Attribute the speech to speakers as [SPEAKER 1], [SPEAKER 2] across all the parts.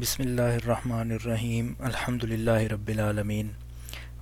[SPEAKER 1] بسم اللہ الرحمن الرحیم، الحمد للہ رب العالمین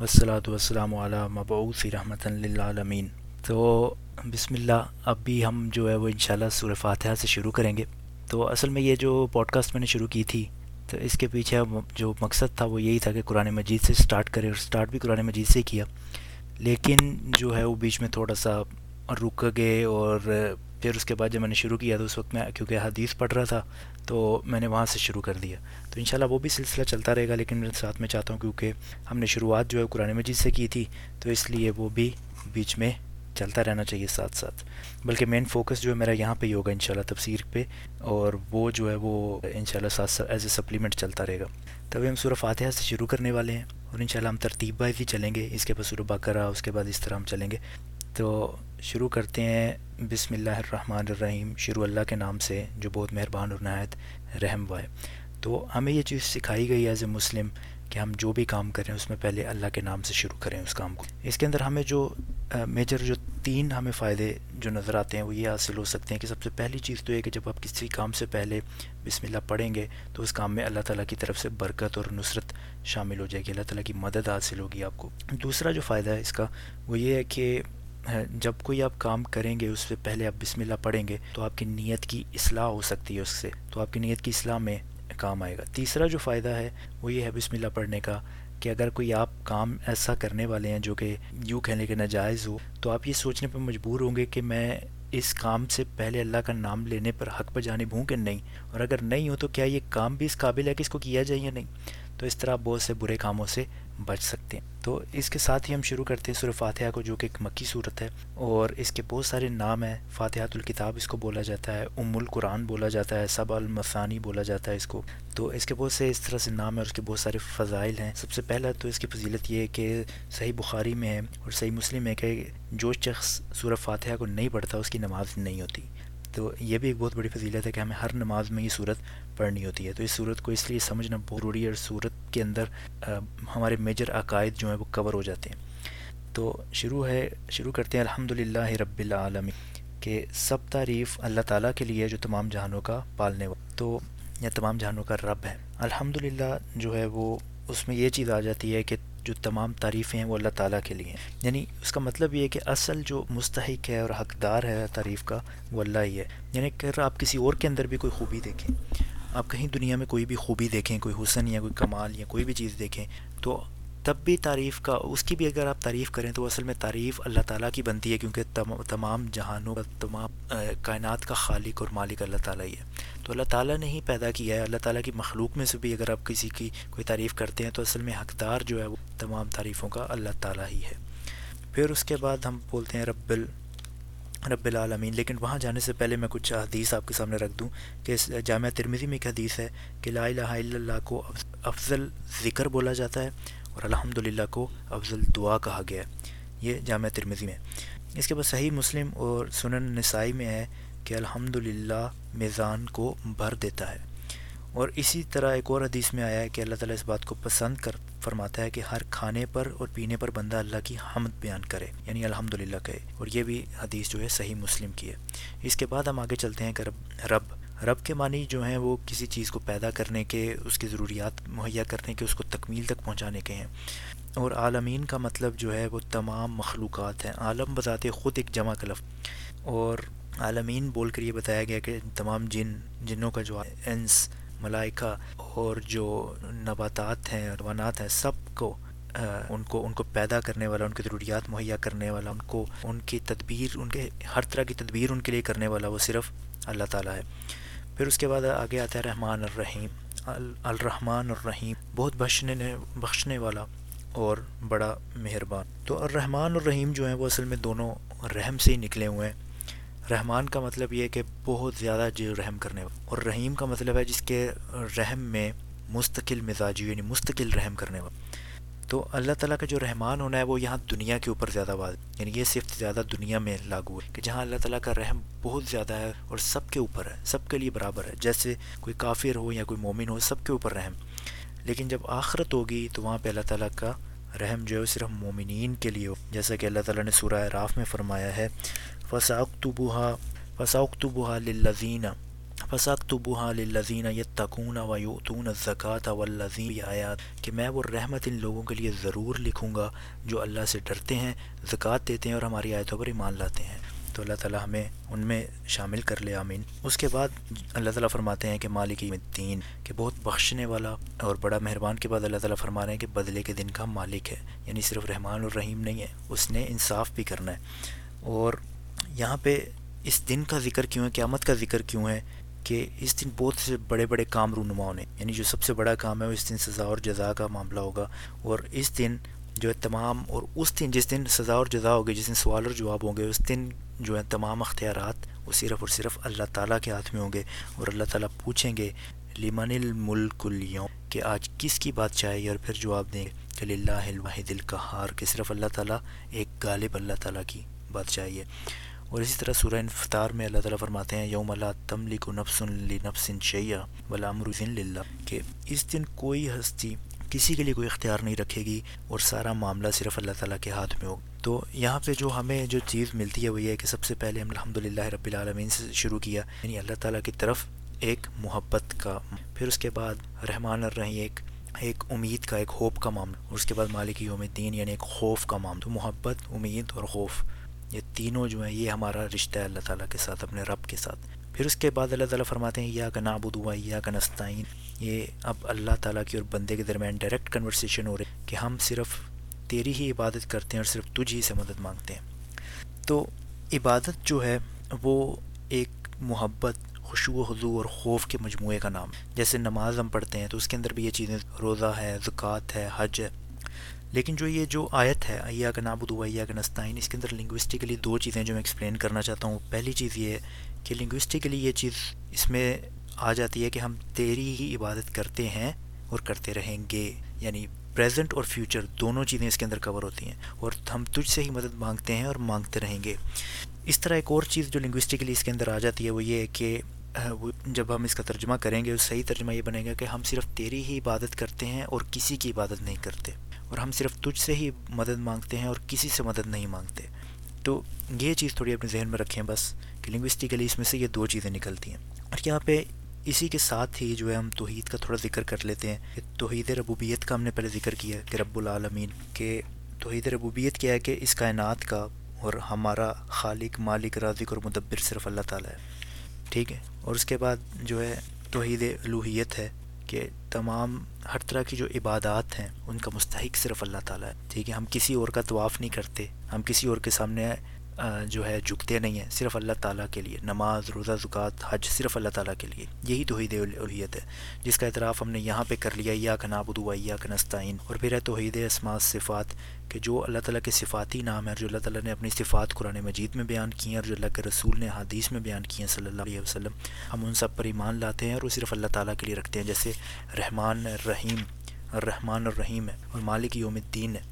[SPEAKER 1] وسلاۃ والسلام علی مبعوث رحمۃ للعالمین۔ تو بسم اللہ، اب بھی ہم جو ہے وہ انشاءاللہ سورہ فاتحہ سے شروع کریں گے۔ تو اصل میں یہ جو پوڈ کاسٹ میں نے شروع کی تھی، تو اس کے پیچھے جو مقصد تھا وہ یہی تھا کہ قرآن مجید سے سٹارٹ کرے اور سٹارٹ بھی قرآن مجید سے کیا۔ لیکن جو ہے وہ بیچ میں تھوڑا سا رک گئے، اور پھر اس کے بعد جب میں نے شروع کیا تو اس وقت میں کیونکہ حدیث پڑھ رہا تھا، تو میں نے وہاں سے شروع کر دیا۔ تو انشاءاللہ وہ بھی سلسلہ چلتا رہے گا، لیکن میں ساتھ میں چاہتا ہوں کیونکہ ہم نے شروعات جو ہے قرآن مجید سے کی تھی، تو اس لیے وہ بھی بیچ میں چلتا رہنا چاہیے ساتھ ساتھ۔ بلکہ مین فوکس جو ہے میرا یہاں پہ ہی ہوگا انشاءاللہ تفسیر پہ، اور وہ جو ہے وہ انشاءاللہ ساتھ ساتھ ایز اے سپلیمنٹ چلتا رہے گا۔ تبھی ہم سورہ فاتحہ سے شروع کرنے والے ہیں، اور انشاءاللہ ہم ترتیب بائی بھی چلیں گے۔ اس کے بعد سورہ بقرہ، اس کے بعد اس طرح ہم چلیں گے۔ تو شروع کرتے ہیں بسم اللہ الرحمن الرحیم، شروع اللہ کے نام سے، جو بہت مہربان اور نہایت رحم وائے تو ہمیں یہ چیز سکھائی گئی ایز اے مسلم کہ ہم جو بھی کام کریں، اس میں پہلے اللہ کے نام سے شروع کریں اس کام کو۔ اس کے اندر ہمیں جو میجر جو تین ہمیں فائدے جو نظر آتے ہیں، وہ یہ حاصل ہو سکتے ہیں کہ سب سے پہلی چیز تو یہ کہ جب آپ کسی کام سے پہلے بسم اللہ پڑھیں گے، تو اس کام میں اللہ تعالیٰ کی طرف سے برکت اور نصرت شامل ہو جائے گی، اللہ تعالیٰ کی مدد حاصل ہوگی آپ کو۔ دوسرا جو فائدہ ہے اس کا، وہ یہ ہے کہ جب کوئی آپ کام کریں گے، اس سے پہلے آپ بسم اللہ پڑھیں گے، تو آپ کی نیت کی اصلاح ہو سکتی ہے اس سے۔ تو آپ کی نیت کی اصلاح میں کام آئے گا۔ تیسرا جو فائدہ ہے، وہ یہ ہے بسم اللہ پڑھنے کا کہ اگر کوئی آپ کام ایسا کرنے والے ہیں جو کہ یوں کہنے کے ناجائز ہو، تو آپ یہ سوچنے پہ مجبور ہوں گے کہ میں اس کام سے پہلے اللہ کا نام لینے پر حق پر جانب ہوں کہ نہیں۔ اور اگر نہیں ہو، تو کیا یہ کام بھی اس قابل ہے کہ اس کو کیا جائے یا نہیں؟ تو اس طرح بہت سے برے کاموں سے بچ سکتے ہیں۔ تو اس کے ساتھ ہی ہم شروع کرتے ہیں سورہ فاتحہ کو، جو کہ ایک مکی صورت ہے۔ اور اس کے بہت سارے نام ہیں۔ فاتحۃ الکتاب اس کو بولا جاتا ہے، ام القرآن بولا جاتا ہے سب المسانی بولا جاتا ہے اس کو۔ تو اس کے بہت سے اس طرح سے نام ہیں اور اس کے بہت سارے فضائل ہیں۔ سب سے پہلا تو اس کی فضیلت یہ ہے کہ صحیح بخاری میں ہے اور صحیح مسلم ہے کہ جو شخص سورہ فاتحہ کو نہیں پڑھتا، اس کی نماز نہیں ہوتی۔ تو یہ بھی ایک بہت بڑی فضیلت ہے کہ ہمیں ہر نماز میں یہ صورت پڑھنی ہوتی ہے۔ تو اس صورت کو اس لیے سمجھنا بہت ضروری ہے اور صورت کے اندر ہمارے میجر عقائد جو ہیں وہ کور ہو جاتے ہیں۔ تو شروع ہے، شروع کرتے ہیں الحمد للہ رب العالمی کہ سب تعریف اللہ تعالیٰ کے لیے جو تمام جہانوں کا پالنے والا، تو یا تمام جہانوں کا رب ہے۔ الحمد للہ جو ہے وہ، اس میں یہ چیز آ جاتی ہے کہ جو تمام تعریفیں ہیں وہ اللہ تعالیٰ کے لیے ہیں۔ یعنی اس کا مطلب یہ ہے کہ اصل جو مستحق ہے اور حقدار ہے تعریف کا، وہ اللہ ہی ہے۔ یعنی کہ آپ کسی اور کے اندر بھی کوئی خوبی دیکھیں، آپ کہیں دنیا میں کوئی بھی خوبی دیکھیں، کوئی حسن یا کوئی کمال یا کوئی بھی چیز دیکھیں، تو تب بھی تعریف کا، اس کی بھی اگر آپ تعریف کریں تو اصل میں تعریف اللہ تعالیٰ کی بنتی ہے، کیونکہ تمام جہانوں کا، تمام کائنات کا خالق اور مالک اللہ تعالیٰ ہی ہے۔ تو اللہ تعالیٰ نے ہی پیدا کیا ہے، اللہ تعالیٰ کی مخلوق میں سے بھی اگر آپ کسی کی کوئی تعریف کرتے ہیں تو اصل میں حقدار جو ہے وہ تمام تعریفوں کا اللہ تعالیٰ ہی ہے۔ پھر اس کے بعد ہم بولتے ہیں رب ال، رب العالمین، لیکن وہاں جانے سے پہلے میں کچھ حدیث آپ کے سامنے رکھ دوں کہ جامعہ ترمیزی میں ایک حدیث ہے کہ لا الہ الا اللہ کو افضل ذکر بولا جاتا ہے۔ اور الحمد للہ کو افضل دعا کہا گیا ہے۔ یہ جامعہ ترمیزی میں۔ اس کے بعد صحیح مسلم اور سنن نسائی میں ہے کہ الحمد للہ میزان کو بھر دیتا ہے۔ اور اسی طرح ایک اور حدیث میں آیا ہے کہ اللہ تعالیٰ اس بات کو پسند کر فرماتا ہے کہ ہر کھانے پر اور پینے پر بندہ اللہ کی حمد بیان کرے یعنی الحمد للہ کہے۔ اور یہ بھی حدیث جو ہے صحیح مسلم کی ہے۔ اس کے بعد ہم آگے چلتے ہیں کہ رب رب رب کے معنی جو ہیں وہ کسی چیز کو پیدا کرنے کے، اس کی ضروریات مہیا کرنے کے، اس کو تکمیل تک پہنچانے کے ہیں۔ اور عالمین کا مطلب جو ہے وہ تمام مخلوقات ہیں۔ عالم بذات خود ایک جمع کلف۔ اور عالمین بول کر یہ بتایا گیا کہ تمام جن، جنوں کا جو انس، ملائکہ اور جو نباتات ہیں، روانات ہیں، سب کو ان کو ان کو پیدا کرنے والا، ان کی ضروریات مہیا کرنے والا، ان کو، ان کی تدبیر، ان کے، ہر طرح کی تدبیر ان کے لیے کرنے والا وہ صرف اللہ تعالیٰ ہے۔ پھر اس کے بعد آگے آتا ہے رحمان الرحیم الرحمن الرحیم، بہت بخشنے بخشنے والا اور بڑا مہربان۔ تو الرحمن الرحیم جو ہیں وہ اصل میں دونوں رحم سے ہی نکلے ہوئے ہیں۔ رحمان کا مطلب یہ ہے کہ بہت زیادہ جو رحم کرنے والا اور رحیم کا مطلب ہے جس کے رحم میں مستقل مزاجی یعنی مستقل رحم کرنے والا تو اللہ تعالیٰ کا جو رحمان ہونا ہے وہ یہاں دنیا کے اوپر زیادہ بات یعنی یہ صرف زیادہ دنیا میں لاگو ہے کہ جہاں اللہ تعالیٰ کا رحم بہت زیادہ ہے اور سب کے اوپر ہے، سب کے لیے برابر ہے۔ جیسے کوئی کافر ہو یا کوئی مومن ہو، سب کے اوپر رحم۔ لیکن جب آخرت ہوگی تو وہاں پہ اللہ تعالیٰ کا رحم جو ہے صرف مومنین کے لیے ہو۔ جیسا کہ اللہ تعالیٰ نے سورہ راف میں فرمایا ہے فساقتبہ فساقتبہ للذین فسق تو بحا لذین یتقون و یوتون زکوٰۃ ولزین آیات کہ میں وہ رحمت ان لوگوں کے لیے ضرور لکھوں گا جو اللہ سے ڈرتے ہیں، زکوٰۃ دیتے ہیں اور ہماری آیتوں پر ایمان لاتے ہیں۔ تو اللہ تعالیٰ ہمیں ان میں شامل کر لے، آمین۔ اس کے بعد اللہ تعالیٰ فرماتے ہیں کہ مالک الدین، کہ بہت بخشنے والا اور بڑا مہربان کے بعد اللہ تعالیٰ فرما رہے ہیں کہ بدلے کے دن کا مالک ہے یعنی صرف رحمان اور رحیم نہیں ہے، اس نے انصاف بھی کرنا ہے۔ اور یہاں پہ اس دن کا ذکر کیوں ہے، قیامت کا ذکر کیوں ہے کہ اس دن بہت سے بڑے بڑے کام رونما ہونے یعنی جو سب سے بڑا کام ہے وہ اس دن سزا اور جزا کا معاملہ ہوگا۔ اور اس دن جو ہے تمام، اور اس دن جس دن سزا اور جزا ہوگی، جس دن سوال اور جواب ہوں گے، اس دن جو ہے تمام اختیارات وہ صرف اور صرف اللہ تعالیٰ کے ہاتھ میں ہوں گے۔ اور اللہ تعالیٰ پوچھیں گے، لمن الملک اليوم، کہ آج کس کی بات چاہے اور پھر جواب دیں گے کہ اللہ الواحد القہار، کہ صرف اللہ تعالیٰ، ایک غالب اللہ تعالیٰ کی بات چاہیے۔ اور اسی طرح سورہ انفطار میں اللہ تعالیٰ فرماتے ہیں، یوم اللہ تملک نفس لنفس شیعہ ولا امر للہ، کہ اس دن کوئی ہستی کسی کے لیے کوئی اختیار نہیں رکھے گی اور سارا معاملہ صرف اللہ تعالیٰ کے ہاتھ میں ہو۔ تو یہاں پہ جو ہمیں جو چیز ملتی ہے وہ یہ ہے کہ سب سے پہلے ہم الحمد للہ رب العالمین سے شروع کیا یعنی اللہ تعالیٰ کی طرف ایک محبت کا، پھر اس کے بعد رحمان الرحیم، ایک ایک امید کا، ایک خوف کا معاملہ، اور اس کے بعد مالک یوم الدین یعنی ایک خوف کا معاملہ، تو محبت، امید اور خوف۔ یہ تینوں جو ہیں، یہ ہمارا رشتہ ہے اللہ تعالیٰ کے ساتھ، اپنے رب کے ساتھ۔ پھر اس کے بعد اللہ تعالیٰ فرماتے ہیں یا کا نابود ہوا یا کا نستعین. یہ اب اللہ تعالیٰ کی اور بندے کے درمیان ڈائریکٹ کنورسیشن ہو رہی کہ ہم صرف تیری ہی عبادت کرتے ہیں اور صرف تجھ ہی سے مدد مانگتے ہیں۔ تو عبادت جو ہے، وہ ایک محبت خوشو و حضو اور خوف کے مجموعے کا نام جیسے نماز ہم پڑھتے ہیں تو اس کے اندر بھی یہ چیزیں، روزہ ہے، زکوٰۃ ہے، حج ہے۔ لیکن جو یہ جو آیت ہے ایا کا نابود ایا کا نستعین، اس کے اندر لنگوسٹکلی دو چیزیں جو میں ایکسپلین کرنا چاہتا ہوں۔ پہلی چیز یہ ہے کہ لنگوسٹکلی یہ چیز اس میں آ جاتی ہے کہ ہم تیری ہی عبادت کرتے ہیں اور کرتے رہیں گے۔ یعنی پریزنٹ اور فیوچر دونوں چیزیں اس کے اندر کور ہوتی ہیں اور ہم تجھ سے ہی مدد مانگتے ہیں اور مانگتے رہیں گے۔ اس طرح ایک اور چیز جو لنگوسٹکلی اس کے اندر آ جاتی ہے وہ یہ ہے کہ جب ہم اس کا ترجمہ کریں گے صحیح ترجمہ یہ بنے گا کہ ہم صرف تیری ہی عبادت کرتے ہیں اور کسی کی عبادت نہیں کرتے، اور ہم صرف تجھ سے ہی مدد مانگتے ہیں اور کسی سے مدد نہیں مانگتے۔ تو یہ چیز تھوڑی اپنے ذہن میں رکھیں بس کہ لنگوسٹکلی اس میں سے یہ دو چیزیں نکلتی ہیں۔ اور یہاں پہ اسی کے ساتھ ہی جو ہے ہم توحید کا تھوڑا ذکر کر لیتے ہیں۔ کہ توحید ربوبیت کا ہم نے پہلے ذکر کیا کہ رب العالمین، کہ توحید ربوبیت کیا ہے کہ اس کائنات کا اور ہمارا خالق، مالک، رازق اور مدبر صرف اللہ تعالیٰ ہے۔ ٹھیک ہے؟ اور اس کے بعد جو ہے توحید الوحیت ہے کہ تمام ہر طرح کی جو عبادات ہیں، ان کا مستحق صرف اللہ تعالیٰ ہے۔ ٹھیک ہے، ہم کسی اور کا طواف نہیں کرتے، ہم کسی اور کے سامنے جو ہے، جھکتے نہیں ہیں، صرف اللہ تعالیٰ کے لیے۔ نماز، روزہ، زکوٰۃ، حج، صرف اللہ تعالیٰ کے لیے۔ یہی توحید الوحیت ہے، جس کا اعتراف ہم نے یہاں پہ کر لیا یا کا نابود ہوا یا کا نستعین۔ اور پھر ہے توحید اسماع صفات کہ جو اللہ تعالیٰ کے صفاتی نام ہے جو اللہ تعالیٰ نے اپنی صفات قرآن مجید میں بیان کی ہیں، اور جو اللہ کے رسول نے حدیث میں بیان کی ہیں صلی اللہ علیہ وسلم، ہم ان سب پر ایمان لاتے ہیں، اور وہ صرف اللہ تعالیٰ کے لیے رکھتے ہیں۔ جیسے رحمان الرحیم الرحمٰن الرحیم ہے، اور مالک یوم الدین ہے۔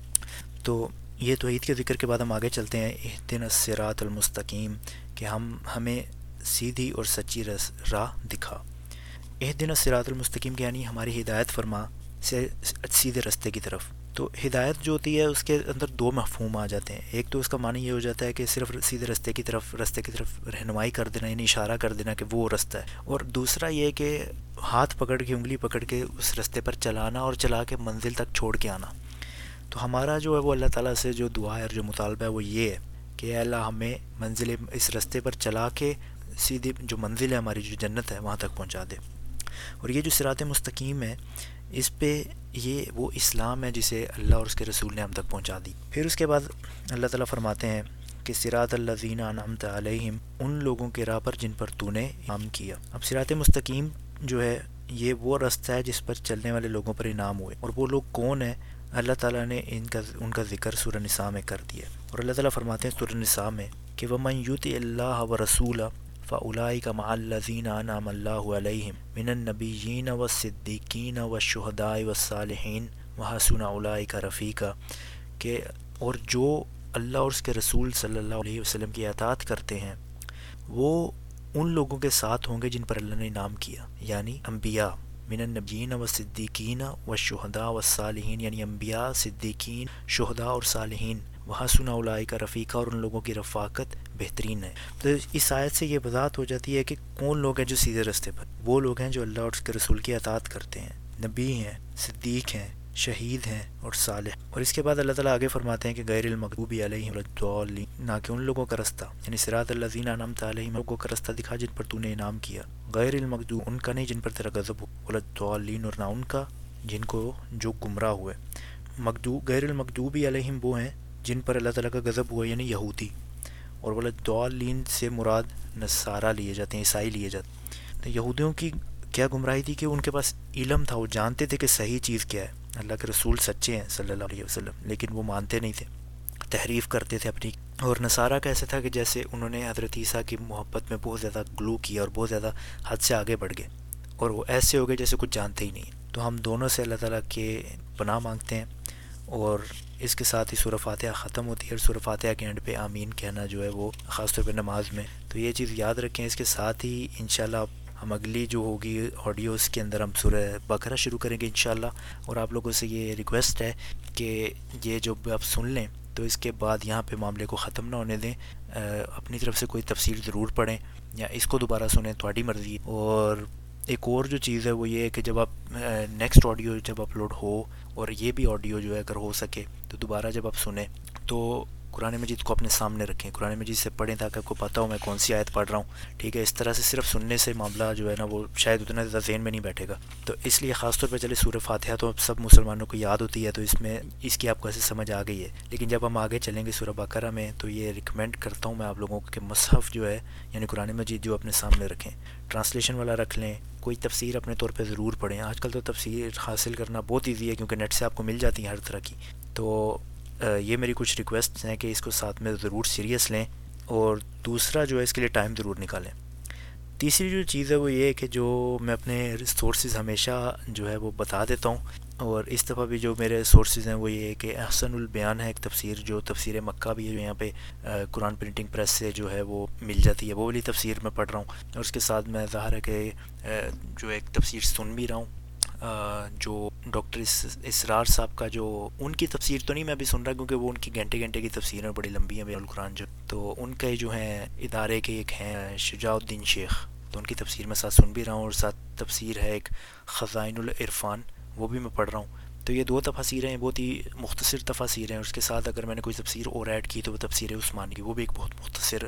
[SPEAKER 1] تو یہ تو عید کے ذکر کے بعد ہم آگے چلتے ہیں۔ ایک دن اسرات المستقیم، کہ ہم ہمیں سیدھی اور سچی رس، راہ دکھا۔ ایک دن اسرات المستقیم کے یعنی ہماری ہدایت فرما سے سیدھے رستے کی طرف۔ تو ہدایت جو ہوتی ہے، اس کے اندر دو مفہوم آ جاتے ہیں۔ ایک تو اس کا معنی یہ ہو جاتا ہے کہ صرف سیدھے رستے کی طرف، رستے کی طرف رہنمائی کر دینا یعنی اشارہ کر دینا کہ وہ رستہ ہے۔ اور دوسرا یہ کہ ہاتھ پکڑ کے، انگلی پکڑ کے اس رستے پر چلانا اور چلا کے منزل تک چھوڑ کے آنا۔ تو ہمارا جو ہے وہ اللہ تعالیٰ سے جو دعا ہے اور جو مطالبہ ہے وہ یہ ہے کہ اللہ ہمیں منزل اس رستے پر چلا کے سیدھی جو منزل ہے ہماری، جو جنت ہے، وہاں تک پہنچا دے۔ اور یہ جو سرات مستقیم ہے، اس پہ یہ وہ اسلام ہے جسے اللہ اور اس کے رسول نے ہم تک پہنچا دی۔ پھر اس کے بعد اللہ تعالیٰ فرماتے ہیں کہ سرات اللہ زینہ نامت علیہم، ان لوگوں کے راہ پر جن پر تو نے عام کیا۔ اب سرات مستقیم جو ہے، یہ وہ رستہ ہے جس پر چلنے والے لوگوں پر انعام ہوئے۔ اور وہ لوگ کون ہیں؟ اللہ تعالیٰ نے ان کا ان کا ذکر سورہ نساء میں کر دیا اور اللہ تعالیٰ فرماتے ہیں سورہ نساء میں کہ وہ میوت اللہ و رسول فلائی کا معلزین نام اللہ علیہم من النبیین و صدیقین و شہدائے و صالحین و حسن علائی کا رفیقہ کہ اور جو اللہ اور اس کے رسول صلی اللہ علیہ وسلم کی اطاعت کرتے ہیں، وہ ان لوگوں کے ساتھ ہوں گے جن پر اللہ نے نام کیا یعنی انبیاء۔ من النبیین و صدیقین و شہدا و صالحین یعنی انبیاء، صدیقین شہدا اور صالحین۔ وہاں سنا اولائی کا رفیقہ اور ان لوگوں کی رفاقت بہترین ہے۔ تو اس آیت سے یہ وضاحت ہو جاتی ہے کہ کون لوگ ہیں جو سیدھے رستے پر؟ وہ لوگ ہیں جو اللہ اور اس کے رسول کی اطاعت کرتے ہیں۔ نبی ہیں، صدیق ہیں شہید ہیں اور صالح اور اس کے بعد اللہ تعالیٰ آگے فرماتے ہیں کہ غیر المقوبی علیہ نہ کہ ان لوگوں کا رستہ یعنی سرات اللہ زینہ نام تعلیم لوگوں کا رستہ دکھا جن پر تو نے انعام کیا۔ غیر المقدو ان کا نہیں جن پر تیرا غضب ہو الدعلین اور نہ ان کا جن کو جو گمراہ ہوئے۔ مقدو غیر المقدوبی علیہم وہ ہیں جن پر اللہ تعالیٰ کا غضب ہوا یعنی یہودی۔ اور ولادعلین سے مراد نصارہ لیے جاتے ہیں، عیسائی لیے جاتے ہیں۔ تو یہودیوں کی کیا گمراہی تھی کہ ان کے پاس علم تھا، وہ جانتے تھے کہ صحیح چیز کیا ہے۔ اللہ کے رسول سچے ہیں صلی اللہ علیہ وسلم، لیکن وہ مانتے نہیں تھے، تحریف کرتے تھے اپنی۔ اور نصارہ کا ایسا تھا کہ جیسے انہوں نے حضرت عیسیٰ کی محبت میں بہت زیادہ گلو کیا اور بہت زیادہ حد سے آگے بڑھ گئے۔ اور وہ ایسے ہو گئے جیسے کچھ جانتے ہی نہیں تو ہم دونوں سے اللہ تعالیٰ کے پناہ مانگتے ہیں اور اس کے ساتھ ہی سورہ فاتحہ ختم ہوتی ہے اور سورہ فاتحہ کے اینڈ پہ آمین کہنا جو ہے وہ خاص طور پہ نماز میں۔ تو یہ چیز یاد رکھیں، اس کے ساتھ ہی انشاءاللہ ہم اگلی جو ہوگی آڈیو اس کے اندر ہم سورہ بکرا شروع کریں گے انشاءاللہ، اور آپ لوگوں سے یہ ریکویسٹ ہے کہ یہ جو آپ سن لیں، تو اس کے بعد یہاں پہ معاملے کو ختم نہ ہونے دیں۔ اپنی طرف سے کوئی تفصیل ضرور پڑھیں یا اس کو دوبارہ سنیں تھوڑی مرضی۔ اور ایک اور جو چیز ہے وہ یہ ہے کہ جب آپ نیکسٹ آڈیو جب اپلوڈ ہو اور یہ بھی آڈیو جو ہے اگر ہو سکے تو دوبارہ جب آپ سنیں، تو قرآن مجید کو اپنے سامنے رکھیں۔ قرآن مجید سے پڑھیں تاکہ آپ کو پتہ ہو میں کون سی آیت پڑھ رہا ہوں۔ ٹھیک ہے، اس طرح سے صرف سننے سے معاملہ جو ہے نا وہ شاید اتنا زیادہ ذہن میں نہیں بیٹھے گا۔ تو اس لیے خاص طور پہ چلے سورہ فاتحہ تو سب مسلمانوں کو یاد ہوتی ہے، تو اس میں اس کی آپ کو ایسے سمجھ آ گئی ہے۔ لیکن جب ہم آگے چلیں گے سورہ بقرہ میں، تو یہ ریکمینڈ کرتا ہوں میں آپ لوگوں کو کہ مصحف جو ہے یعنی قرآن مجید جو اپنے سامنے رکھیں۔ ٹرانسلیشن والا رکھ لیں، کوئی تفسیر اپنے طور پہ ضرور پڑھیں۔ آج کل تو تفسیر حاصل کرنا بہت ایزی ہے کیونکہ نیٹ سے آپ کو مل جاتی ہیں ہر طرح کی۔ تو یہ میری کچھ ریکویسٹ ہیں کہ اس کو ساتھ میں ضرور سیریس لیں اور دوسرا جو ہے اس کے لیے ٹائم ضرور نکالیں۔ تیسری جو چیز ہے وہ یہ ہے کہ جو میں اپنے سورسز ہمیشہ جو ہے وہ بتا دیتا ہوں اور اس دفعہ بھی جو میرے سورسز ہیں وہ یہ ہے کہ احسن البیان ہے ایک تفسیر جو تفسیر مکہ بھی ہے جو یہاں پہ قرآن پرنٹنگ پریس سے جو ہے وہ مل جاتی ہے۔ وہ والی تفسیر میں پڑھ رہا ہوں اور اس کے ساتھ میں ظاہر ہے کہ جو ایک تفسیر سن بھی رہا ہوں جو ڈاکٹر اسرار صاحب کا جو ان کی تفسیر تو نہیں میں ابھی سن رہا کیونکہ وہ ان کی گھنٹے گھنٹے کی تفسیریں بڑی لمبی ہیں القرآن جو تو ان کے جو ہیں ادارے کے ایک ہیں شجاع الدین شیخ، تو ان کی تفسیر میں ساتھ سن بھی رہا ہوں اور ساتھ تفسیر ہے ایک خزائن العرفان، وہ بھی میں پڑھ رہا ہوں۔ تو یہ دو تفاصیر ہیں، بہت ہی مختصر تفاصیر ہیں۔ اور اس کے ساتھ اگر میں نے کوئی تفسیر اور ایڈ کی تو وہ تفسیر عثمان کی، وہ بھی ایک بہت مختصر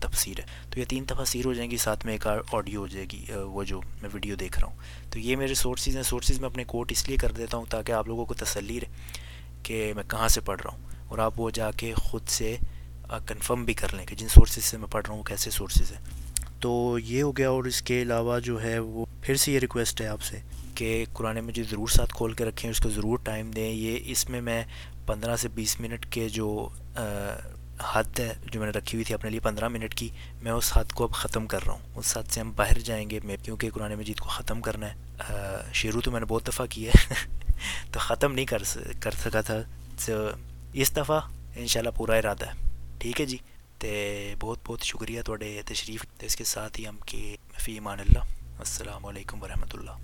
[SPEAKER 1] تفسیر ہے۔ تو یہ تین تفاصیر ہو جائیں گی، ساتھ میں ایک آڈیو ہو جائے گی وہ جو میں ویڈیو دیکھ رہا ہوں۔ تو یہ میرے سورسز ہیں۔ سورسز میں اپنے کوٹ اس لیے کر دیتا ہوں تاکہ آپ لوگوں کو تسلی رہے کہ میں کہاں سے پڑھ رہا ہوں۔ اور آپ وہ جا کے خود سے کنفرم بھی کر لیں کہ جن سورسز سے میں پڑھ رہا ہوں، وہ کیسے سورسز ہیں۔ تو یہ ہو گیا اور اس کے علاوہ جو ہے وہ پھر سے یہ ریکویسٹ ہے آپ سے کہ قرآن مجید ضرور ساتھ کھول کے رکھیں، اس کو ضرور ٹائم دیں۔ یہ اس میں میں پندرہ سے بیس منٹ کے جو حد ہے جو میں نے رکھی ہوئی تھی اپنے لیے پندرہ منٹ کی، میں اس حد کو اب ختم کر رہا ہوں۔ اس حد سے ہم باہر جائیں گے، میں، کیونکہ قرآن مجید کو ختم کرنا ہے۔ شروع تو میں نے بہت دفعہ کی ہے، تو ختم نہیں کر کر سکا تھا۔ تو اس دفعہ انشاءاللہ پورا ارادہ ہے۔ ٹھیک ہے جی؟ تو بہت بہت شکریہ تھوڑے تشریف اس کے ساتھ ہی ہم کہ فی ایمان اللہ۔ السلام علیکم ورحمۃ اللہ۔